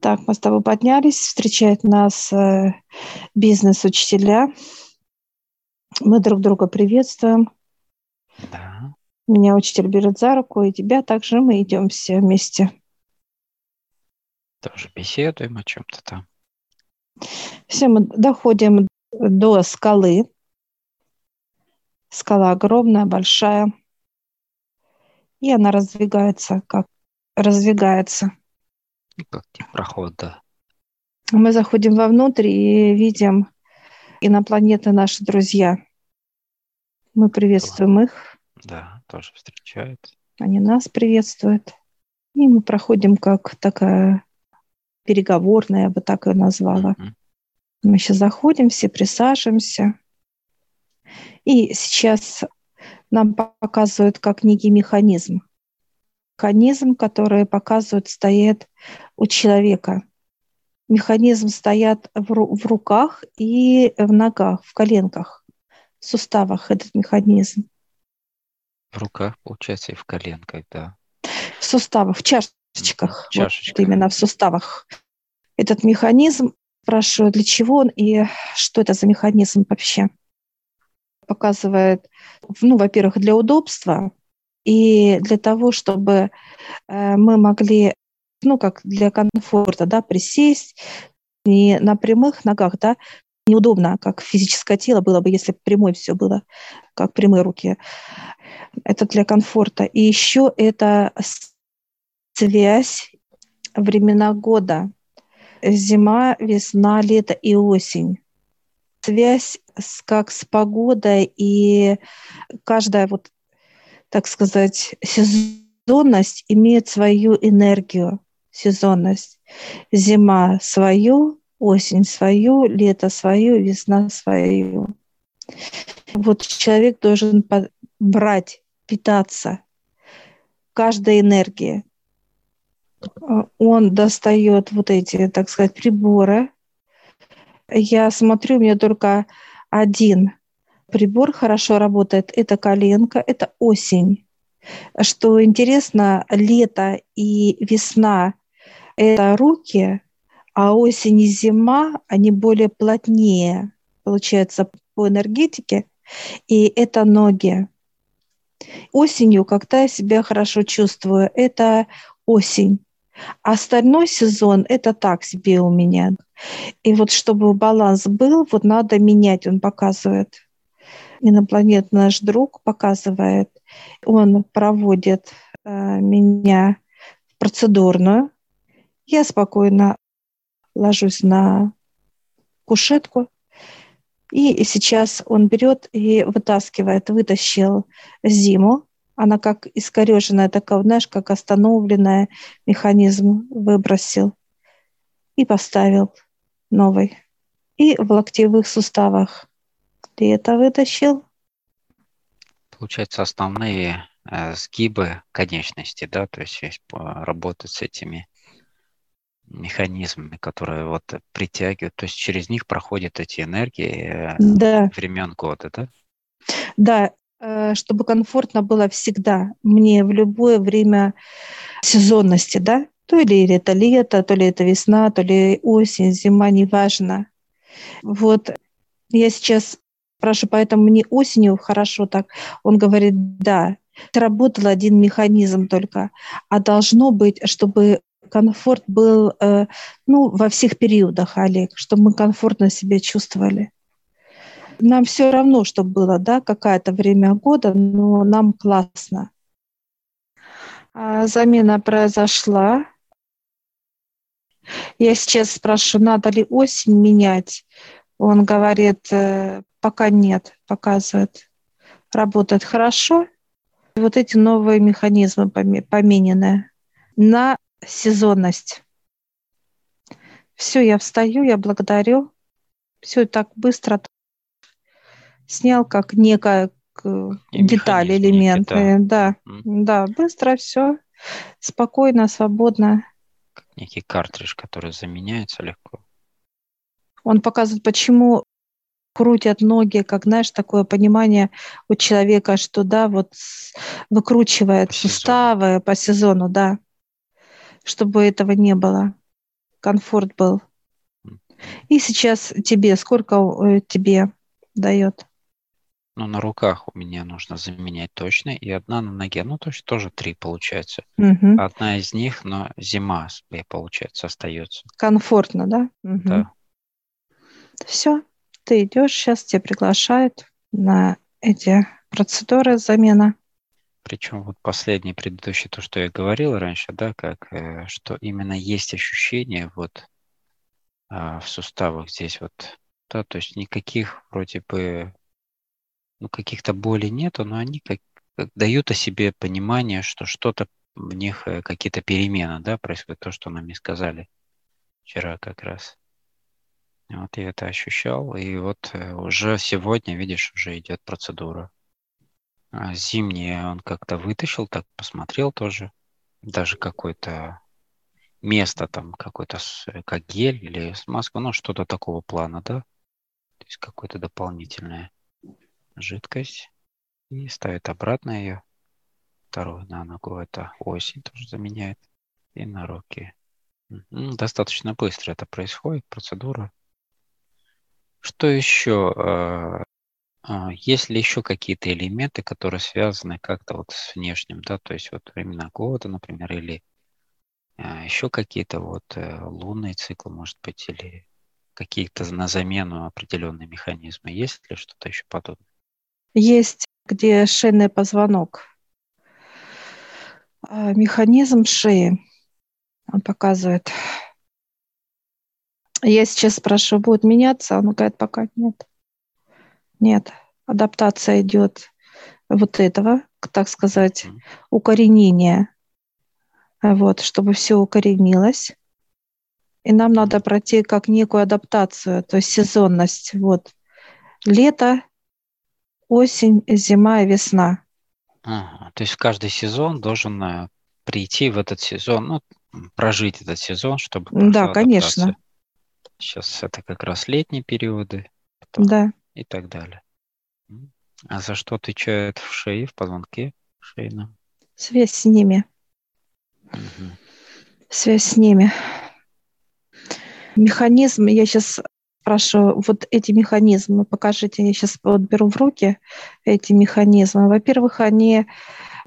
Так, мы с тобой поднялись, встречает нас э, бизнес-учителя. Мы друг друга приветствуем. Да. Меня учитель берет за руку, и тебя также мы идем все вместе. Тоже беседуем о чем-то там. Все, мы доходим до скалы. Скала огромная, большая. И она раздвигается, как раздвигается. Как проход, да. Мы заходим вовнутрь и видим инопланеты наши друзья. Мы приветствуем их. Да, тоже встречают. Они нас приветствуют. И мы проходим как такая переговорная, я бы так ее назвала. Mm-hmm. Мы сейчас заходим, все присаживаемся. И сейчас нам показывают как некий механизм механизм, который показывает, стоит у человека. Механизм стоят в, ру- в руках и в ногах, в коленках, в суставах этот механизм. В руках, получается, и в коленках, да. В суставах, в чашечках. Чашечка. Вот именно в суставах. Этот механизм, спрашиваю, для чего он и что это за механизм вообще? Показывает, ну, во-первых, для удобства, и для того, чтобы э, мы могли, ну, как для комфорта, да, присесть не на прямых ногах, да, неудобно, как физическое тело было бы, если прямой все было, как прямые руки. Это для комфорта. И еще это связь времена года. Зима, весна, лето и осень. Связь с, как с погодой, и каждая вот так сказать, сезонность имеет свою энергию, сезонность. Зима свою, осень свою, лето свою, весна свою. Вот человек должен брать, питаться каждой энергией. Он достает вот эти, так сказать, приборы. Я смотрю, у меня только один прибор хорошо работает, это коленка, это осень. Что интересно, лето и весна – это руки, а осень и зима, они более плотнее, получается, по энергетике, и это ноги. Осенью, когда я себя хорошо чувствую, это осень. Остальной сезон – это так себе у меня. И вот чтобы баланс был, вот надо менять, он показывает – инопланетный наш друг показывает, он проводит э, меня в процедурную. Я спокойно ложусь на кушетку, и сейчас он берет и вытаскивает, вытащил зиму. Она как искореженная, такая, знаешь, как остановленная механизм выбросил и поставил новый. И в локтевых суставах ты это вытащил? Получается, основные э, сгибы конечности, да, то есть, есть работать с этими механизмами, которые вот притягивают, то есть через них проходят эти энергии э, да. времен года, да? Да, э, чтобы комфортно было всегда, мне в любое время сезонности, да, то ли это лето, то ли это весна, то ли осень, зима, неважно. Вот я сейчас спрашиваю, поэтому мне осенью хорошо так. Он говорит, да, сработал один механизм только, а должно быть, чтобы комфорт был э, ну, во всех периодах, Олег, чтобы мы комфортно себя чувствовали. Нам все равно, что было, да, какое-то время года, но нам классно. А замена произошла. Я сейчас спрашиваю, надо ли осень менять. Он говорит, э, пока нет, показывает. Работает хорошо. И вот эти новые механизмы поменены на сезонность. Все, я встаю, я благодарю. Все так быстро снял, как некая деталь, элементы. Да, mm. да, быстро все, спокойно, свободно. Как некий картридж, который заменяется легко. Он показывает, почему крутят ноги, как, знаешь, такое понимание у человека, что, да, вот выкручивает по суставы сезону. по сезону, да, чтобы этого не было. комфорт был. И сейчас тебе, сколько э, тебе дает? Ну, на руках у меня нужно заменять точно, и одна на ноге. Ну, то есть тоже три получается. Угу. Одна из них, но зима, получается, остается. Комфортно, да? Угу. Да. Все, ты идешь, сейчас тебя приглашают на эти процедуры замена. Причем вот последний, предыдущий, то, что я говорил раньше, да, как, э, что именно есть ощущение вот а, в суставах здесь вот, да, то есть никаких вроде бы, ну, каких-то болей нету, но они как, как дают о себе понимание, что что-то в них, э, какие-то перемены, да, происходит, то, что нам и сказали вчера как раз. Вот я это ощущал, и вот э, уже сегодня, видишь, уже идет процедура. А зимние он как-то вытащил, так посмотрел тоже. Даже какое-то место там, какое-то как гель или смазка, ну что-то такого плана, да? То есть какое-то дополнительная жидкость. И ставит обратно ее. Вторую на ногу это осень тоже заменяет. И на руки. Достаточно быстро это происходит, процедура. Что еще? А, а, есть ли еще какие-то элементы, которые связаны как-то вот с внешним, да, то есть вот времена года, например, или а, еще какие-то вот э, лунные циклы, может быть, или какие-то на замену определенные механизмы? Есть ли что-то еще подобное? Есть, где шейный позвонок. Механизм шеи, он показывает я сейчас спрашиваю, будет меняться? Он говорит, пока нет. Нет. Адаптация идет вот этого, так сказать, укоренения. Вот, чтобы все укоренилось. И нам надо пройти как некую адаптацию, то есть сезонность. Вот. Лето, осень, зима и весна. Ага, то есть каждый сезон должен э, прийти в этот сезон, ну, прожить этот сезон, чтобы... Да, конечно. Сейчас это как раз летние периоды. Да. И так далее. А за что отвечает в шее, в позвонке шейном? Связь с ними. Угу. Связь с ними. Механизм, я сейчас спрашиваю, вот эти механизмы, покажите, я сейчас вот беру в руки эти механизмы. Во-первых, они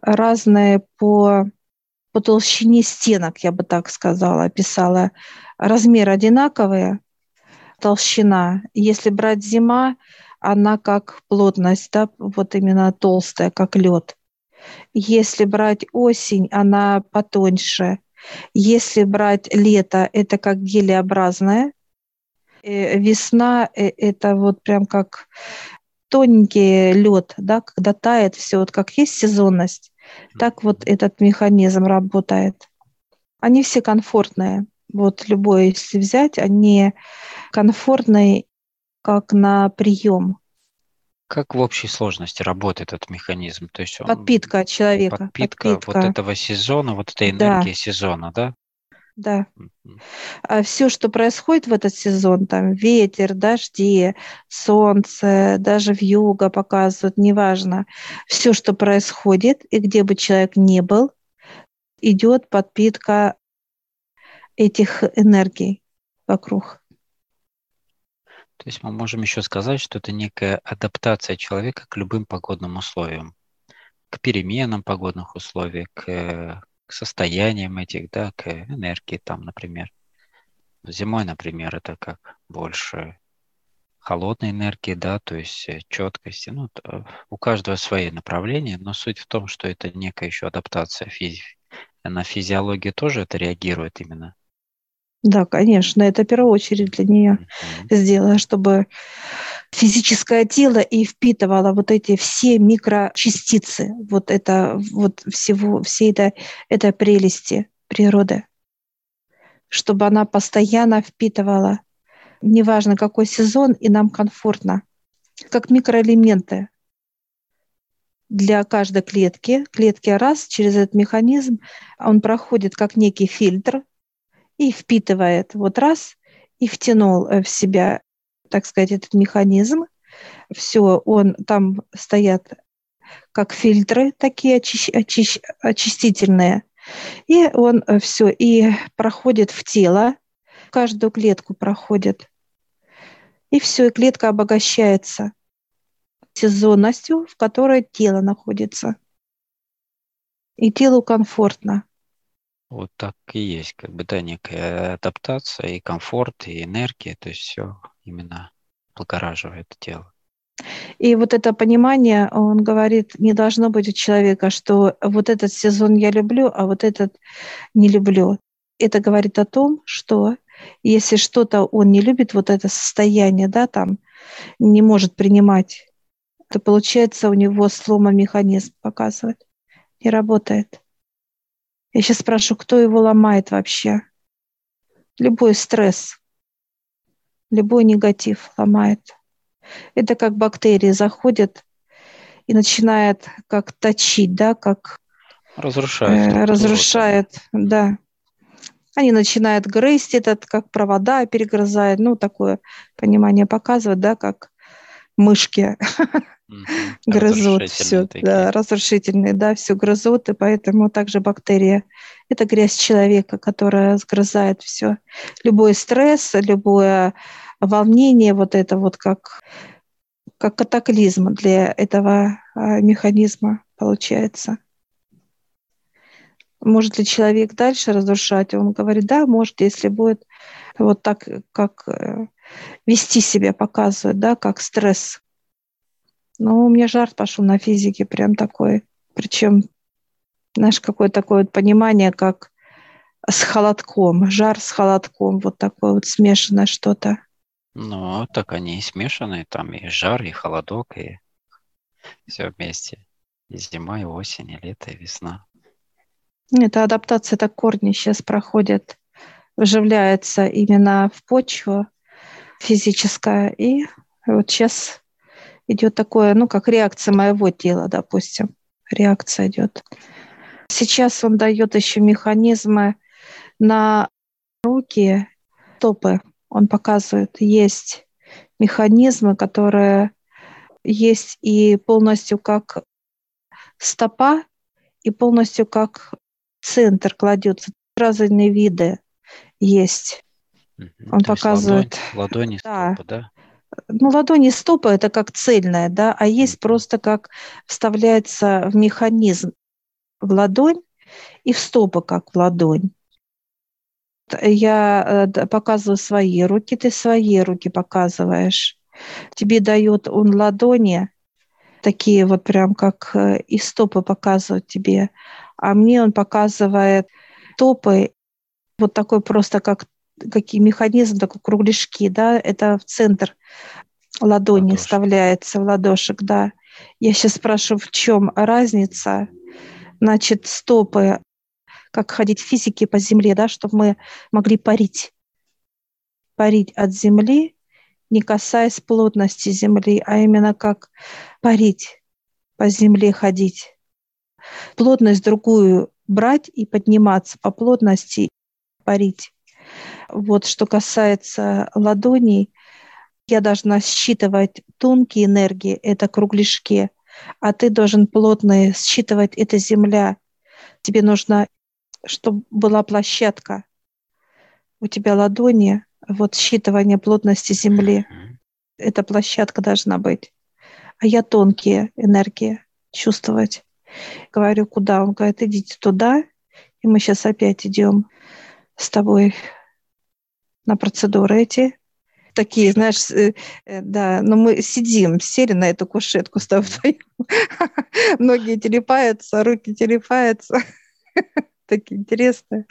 разные по, по толщине стенок, я бы так сказала, описала размер одинаковые, толщина. Если брать зима, она как плотность, да, вот именно толстая, как лед. Если брать осень, она потоньше. Если брать лето, это как гелеобразная. Э, весна э, – это вот прям как тоненький лед, да, когда тает все, вот как есть сезонность, так вот этот механизм работает. Они все комфортные вот любой, если взять, они комфортные, как на прием. Как в общей сложности работает этот механизм? То есть он, подпитка человека. Подпитка, подпитка вот этого сезона, вот этой энергии да. сезона, да? Да. А все, что происходит в этот сезон, там ветер, дожди, солнце, даже в юго показывают, неважно, все, что происходит, и где бы человек ни был, идет подпитка этих энергий вокруг. То есть мы можем еще сказать, что это некая адаптация человека к любым погодным условиям, к переменам погодных условий, к, к состояниям этих, да, к энергии там, например. Зимой, например, это как больше холодной энергии, да, то есть э, четкости. Ну, у каждого свои направления, но суть в том, что это некая еще адаптация физи на физиологию тоже это реагирует именно да, конечно, это в первую очередь для нее mm-hmm. сделала, чтобы физическое тело и впитывало вот эти все микрочастицы, вот это вот всего, всей этой, этой прелести природы, чтобы она постоянно впитывала, неважно какой сезон, и нам комфортно, как микроэлементы для каждой клетки. Клетки раз через этот механизм, он проходит как некий фильтр, и впитывает вот раз, и втянул э, в себя, так сказать, этот механизм. Все, он там стоят как фильтры такие очищ, очищ, очистительные. И он э, все, и проходит в тело, каждую клетку проходит. И все, и клетка обогащается сезонностью, в которой тело находится. И телу комфортно. Вот так и есть, как бы, да, некая адаптация и комфорт, и энергия, то есть все именно благораживает тело. И вот это понимание, он говорит, не должно быть у человека, что вот этот сезон я люблю, а вот этот не люблю. Это говорит о том, что если что-то он не любит, вот это состояние, да, там, не может принимать, то получается у него слома механизм показывает, не работает. Я сейчас спрашиваю, кто его ломает вообще? Любой стресс, любой негатив ломает. Это как бактерии заходят и начинают как точить, да, как разрушает, э, разрушает, да. Они начинают грызть этот, как провода перегрызают, ну, такое понимание показывает, да, как мышки грызут все, да, разрушительные, да, все грызут, и поэтому также бактерия – это грязь человека, которая сгрызает все. Любой стресс, любое волнение, вот это вот как, как катаклизм для этого а, механизма получается. Может ли человек дальше разрушать? Он говорит, да, может, если будет вот так, как э, вести себя показывает, да, как стресс. Но у меня жар пошел на физике, прям такой. Причем, знаешь, какое такое вот понимание, как с холодком, жар с холодком, вот такое вот смешанное что-то. Ну, так они и смешанные, там и жар, и холодок, и все вместе. И зима, и осень, и лето, и весна. Это адаптация, это корни сейчас проходят, вживляется именно в почву физическая. И вот сейчас идет такое, ну, как реакция моего тела, допустим. Реакция идет. Сейчас он дает еще механизмы на руки, стопы. Он показывает, есть механизмы, которые есть и полностью как стопа, и полностью как центр кладется. Разные виды есть. Он То показывает. Ладони, ладони да. стопы, да? Ну, ладони стопы это как цельная, да, а есть просто как вставляется в механизм в ладонь и в стопы как в ладонь. Я э, показываю свои руки, ты свои руки показываешь. Тебе дает он ладони, такие вот прям как э, и стопы показывают тебе, а мне он показывает стопы вот такой просто как какие механизм, такой кругляшки, да, это в центр ладони Ладошек. вставляется, в ладошек, да. Я сейчас спрашиваю, в чем разница? Значит, стопы, как ходить в физике по земле, да, чтобы мы могли парить. Парить от земли, не касаясь плотности земли, а именно как парить, по земле ходить. Плотность другую брать и подниматься по плотности, парить. Вот что касается ладоней, я должна считывать тонкие энергии, это кругляшки, а ты должен плотные считывать, это земля. Тебе нужно, чтобы была площадка. У тебя ладони, вот считывание плотности земли. Эта площадка должна быть. А я тонкие энергии чувствовать. Говорю, куда? Он говорит, идите туда, и мы сейчас опять идем с тобой на процедуры эти. Такие, знаешь, э, э, да, но мы сидим, сели на эту кушетку с тобой. Ноги телепаются, руки телепаются. Такие интересные.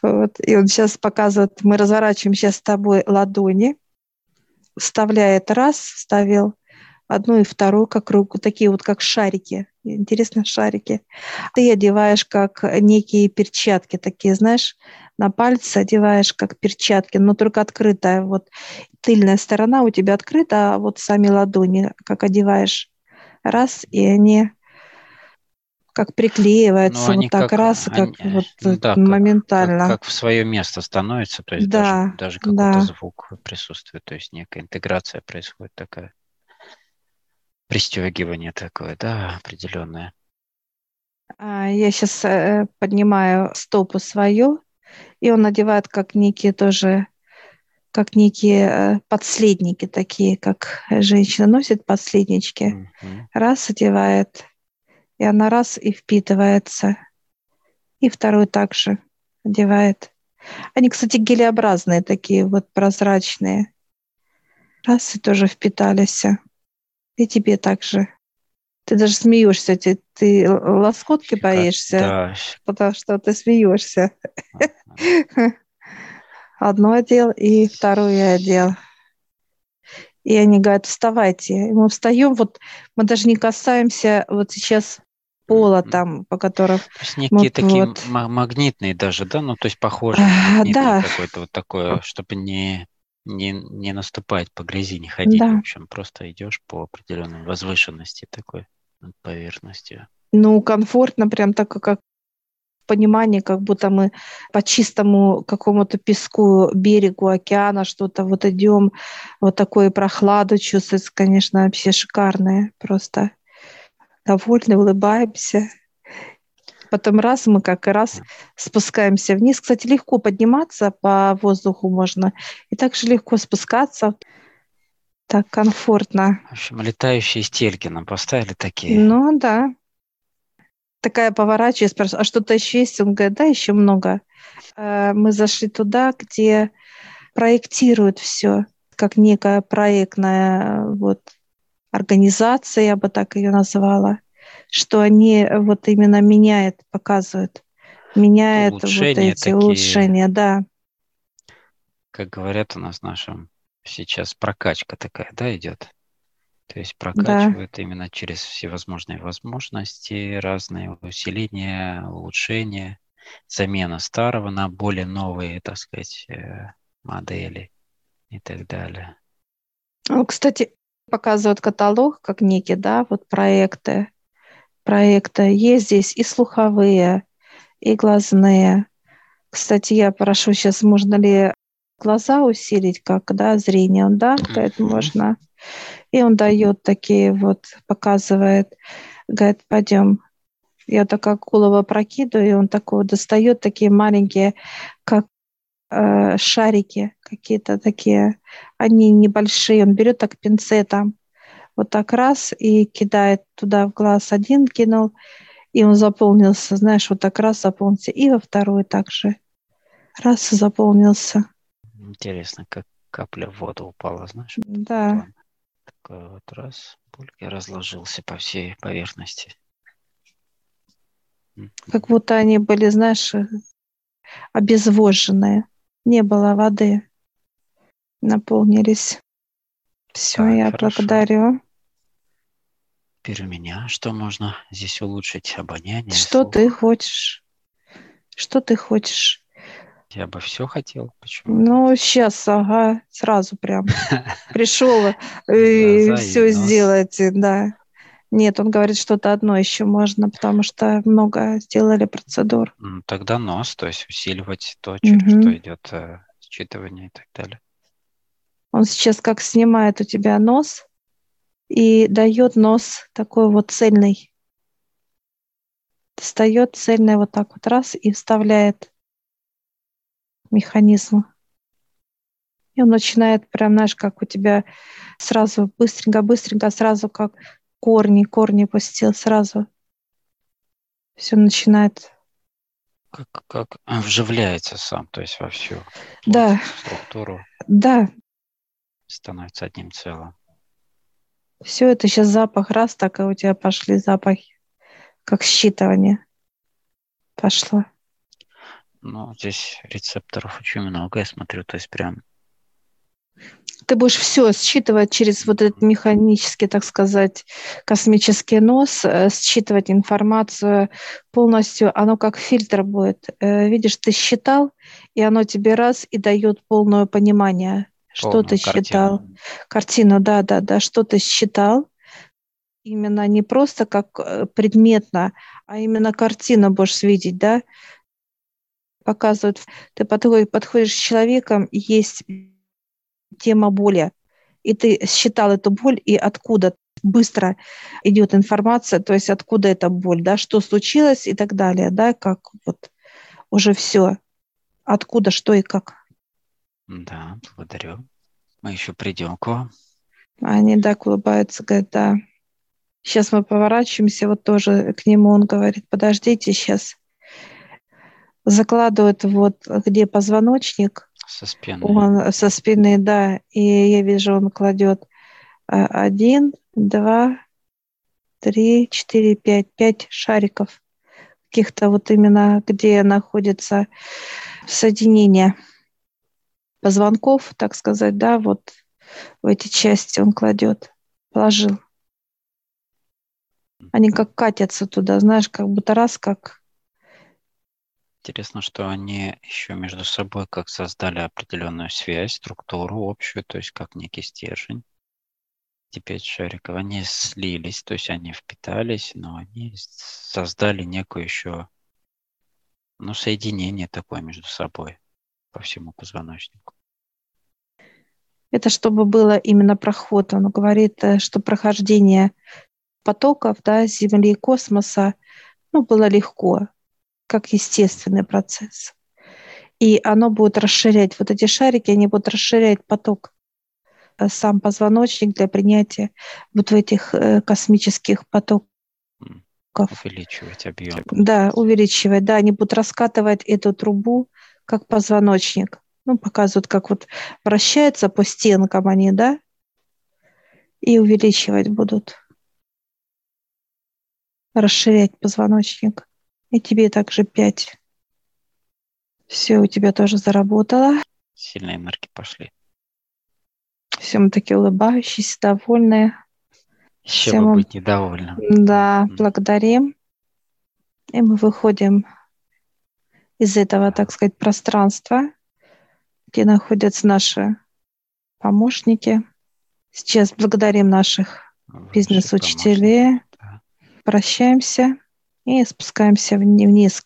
Вот. И он сейчас показывает, мы разворачиваем сейчас с тобой ладони, вставляет раз, вставил одну и вторую как руку, такие вот как шарики, интересные шарики. Ты одеваешь как некие перчатки, такие, знаешь, на пальцы одеваешь как перчатки, но только открытая. Вот тыльная сторона у тебя открыта, а вот сами ладони как одеваешь. Раз, и они как приклеиваются, ну, вот так как, раз, они, как вот ну да, моментально. Как, как в свое место становится, то есть да, даже, даже какой-то да. звук присутствует, то есть некая интеграция происходит такая. Пристегивание такое, да, определенное. А, я сейчас э, поднимаю стопу свою, и он надевает как некие тоже как некие э, подследники такие, как женщина носит подследнички, mm-hmm. раз одевает, и она раз и впитывается, и второй также одевает. Они, кстати, гелеобразные такие, вот прозрачные. Раз и тоже впитались. И тебе также. Ты даже смеешься, ты, ты лоскотки боишься, да. потому что ты смеешься. Одно одел и второе одел. И они говорят, вставайте. И мы встаем, вот мы даже не касаемся вот сейчас пола там, по которым... То есть некие мы, такие вот... магнитные даже, да? Ну, то есть похоже на да. какое-то вот такое, чтобы не, не, не наступать по грязи, не ходить. Да. В общем, просто идешь по определенной возвышенности такой над поверхностью. Ну, комфортно, прям так, как понимание, как будто мы по чистому какому-то песку, берегу океана что-то вот идем, вот такое прохладу чувствуется, конечно, вообще шикарное, просто довольны, улыбаемся. Потом раз мы как раз спускаемся вниз. Кстати, легко подниматься по воздуху можно, и также легко спускаться. Так комфортно. В общем, летающие стельки нам поставили такие. Ну да. Такая поворачиваю, спрашиваю, а что-то еще есть? Он говорит, да, еще много. Э, мы зашли туда, где проектируют все, как некая проектная вот, организация, я бы так ее назвала, что они вот именно меняют, показывают, меняют улучшения вот эти такие, улучшения, да. Как говорят у нас в нашем сейчас прокачка такая, да, идет? То есть прокачивает да. именно через всевозможные возможности, разные усиления, улучшения, замена старого на более новые, так сказать, э, модели и так далее. Ну, кстати, показывают каталог как некий, да, вот проекты. Проекты есть здесь и слуховые, и глазные. Кстати, я прошу сейчас, можно ли глаза усилить, как, да, зрение, он, да, говорит, можно. И он дает такие вот, показывает, говорит, пойдем. Я такая голову прокидываю, и он такой достает такие маленькие, как э, шарики какие-то такие. Они небольшие. Он берет так пинцетом, вот так раз и кидает туда в глаз. Один кинул, и он заполнился, знаешь, вот так раз заполнился. И во второй также. Раз заполнился. Интересно, как капля в воду упала, знаешь? Да. Такой вот раз, пульки разложился по всей поверхности. Как будто они были, знаешь, обезвоженные. Не было воды. Наполнились. Все, так, я хорошо. благодарю. Теперь у меня что можно здесь улучшить? Обоняние? Что слух? ты хочешь? Что ты хочешь? Я бы все хотел. Почему? Ну, сейчас, ага, сразу прям пришел и все сделать, да. Нет, он говорит, что-то одно еще можно, потому что много сделали процедур. Тогда нос, то есть усиливать то, через угу. что идет э, считывание и так далее. Он сейчас как снимает у тебя нос и дает нос такой вот цельный. Достает цельный вот так вот раз и вставляет механизм. И он начинает прям, знаешь, как у тебя сразу быстренько-быстренько, сразу как корни, корни пустил сразу. Все начинает. Как, как вживляется сам, то есть во всю да. структуру. Да. Становится одним целым. Все это сейчас запах раз, так и у тебя пошли запахи, как считывание пошло. Ну, здесь рецепторов очень много, я смотрю, то есть прям... Ты будешь все считывать через вот этот механический, так сказать, космический нос, э, считывать информацию полностью, оно как фильтр будет. Э, видишь, ты считал, и оно тебе раз и дает полное понимание, Полную что ты картину. считал. Картину, да, да, да, что ты считал. Именно не просто как э, предметно, а именно картину будешь видеть, да, показывают, ты подходишь с человеком, есть тема боли, и ты считал эту боль, и откуда быстро идет информация, то есть откуда эта боль, да, что случилось и так далее, да, как вот уже все, откуда, что и как. Да, благодарю. Мы еще придем к вам. Они так улыбаются, говорят, да. Сейчас мы поворачиваемся, вот тоже к нему он говорит, подождите сейчас. Закладывают вот где позвоночник. Со спины. Он, со спины, да. И я вижу, он кладет а, один, два, три, четыре, пять, пять шариков каких-то вот именно, где находится соединение позвонков, так сказать, да, вот в эти части он кладет, положил. Они как катятся туда, знаешь, как будто раз как... Интересно, что они еще между собой как создали определенную связь, структуру общую, то есть как некий стержень. Пять шариков, они слились, то есть они впитались, но они создали некую еще, ну, соединение такое между собой по всему позвоночнику. Это чтобы было именно проход. Он говорит, э, что прохождение потоков да, Земли и космоса ну, было легко, как естественный процесс. И оно будет расширять, вот эти шарики, они будут расширять поток, э, сам позвоночник для принятия вот в этих э, космических потоков. Увеличивать объем. Да, увеличивать, да, они будут раскатывать эту трубу, как позвоночник ну, показывают, как вот вращаются по стенкам они, да, и увеличивать будут, расширять позвоночник. И тебе также 5. Все, у тебя тоже заработало. Сильные энергии пошли. Все, мы такие улыбающиеся, довольные. Еще бы мы... быть недовольным. Да, mm-hmm. благодарим. И мы выходим из этого, так сказать, пространства где находятся наши помощники. Сейчас благодарим наших бизнес-учителей, прощаемся и спускаемся вниз